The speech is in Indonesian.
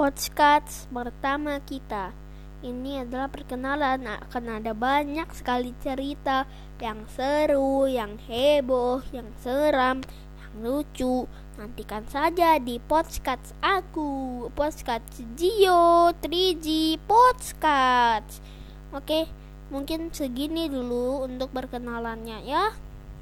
podcast pertama kita. Ini adalah perkenalan akan ada banyak sekali cerita yang seru, yang heboh, yang seram, yang lucu. Nantikan saja di podcast aku, podcast Gio 3G Podcast. Oke, mungkin segini dulu untuk perkenalannya ya.